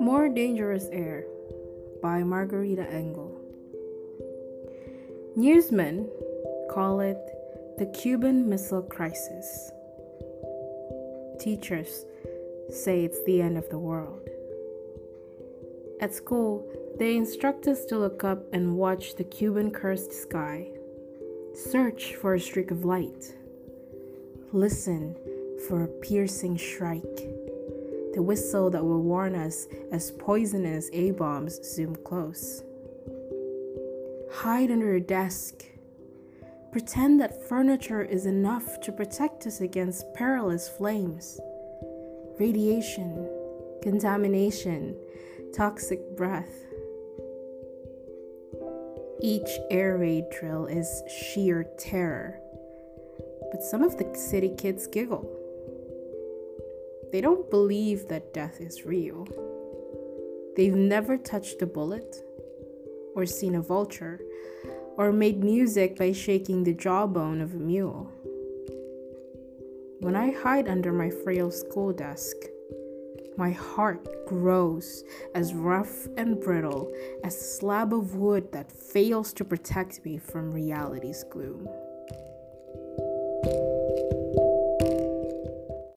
More Dangerous Air by Margarita Engle. Newsmen call it the Cuban Missile Crisis. Teachers say it's the end of the world. At school, they instruct us to look up and watch the Cuban cursed sky. Search for a streak of light. Listen for a piercing strike. The whistle that will warn us as poisonous A bombs zoom close. Hide under a desk. Pretend that furniture is enough to protect us against perilous flames, radiation, contamination, toxic breath. Each air raid drill is sheer terror. But some of the city kids giggle. They don't believe that death is real. They've never touched a bullet, or seen a vulture, or made music by shaking the jawbone of a mule. When I hide under my frail school desk, my heart grows as rough and brittle as a slab of wood that fails to protect me from reality's gloom you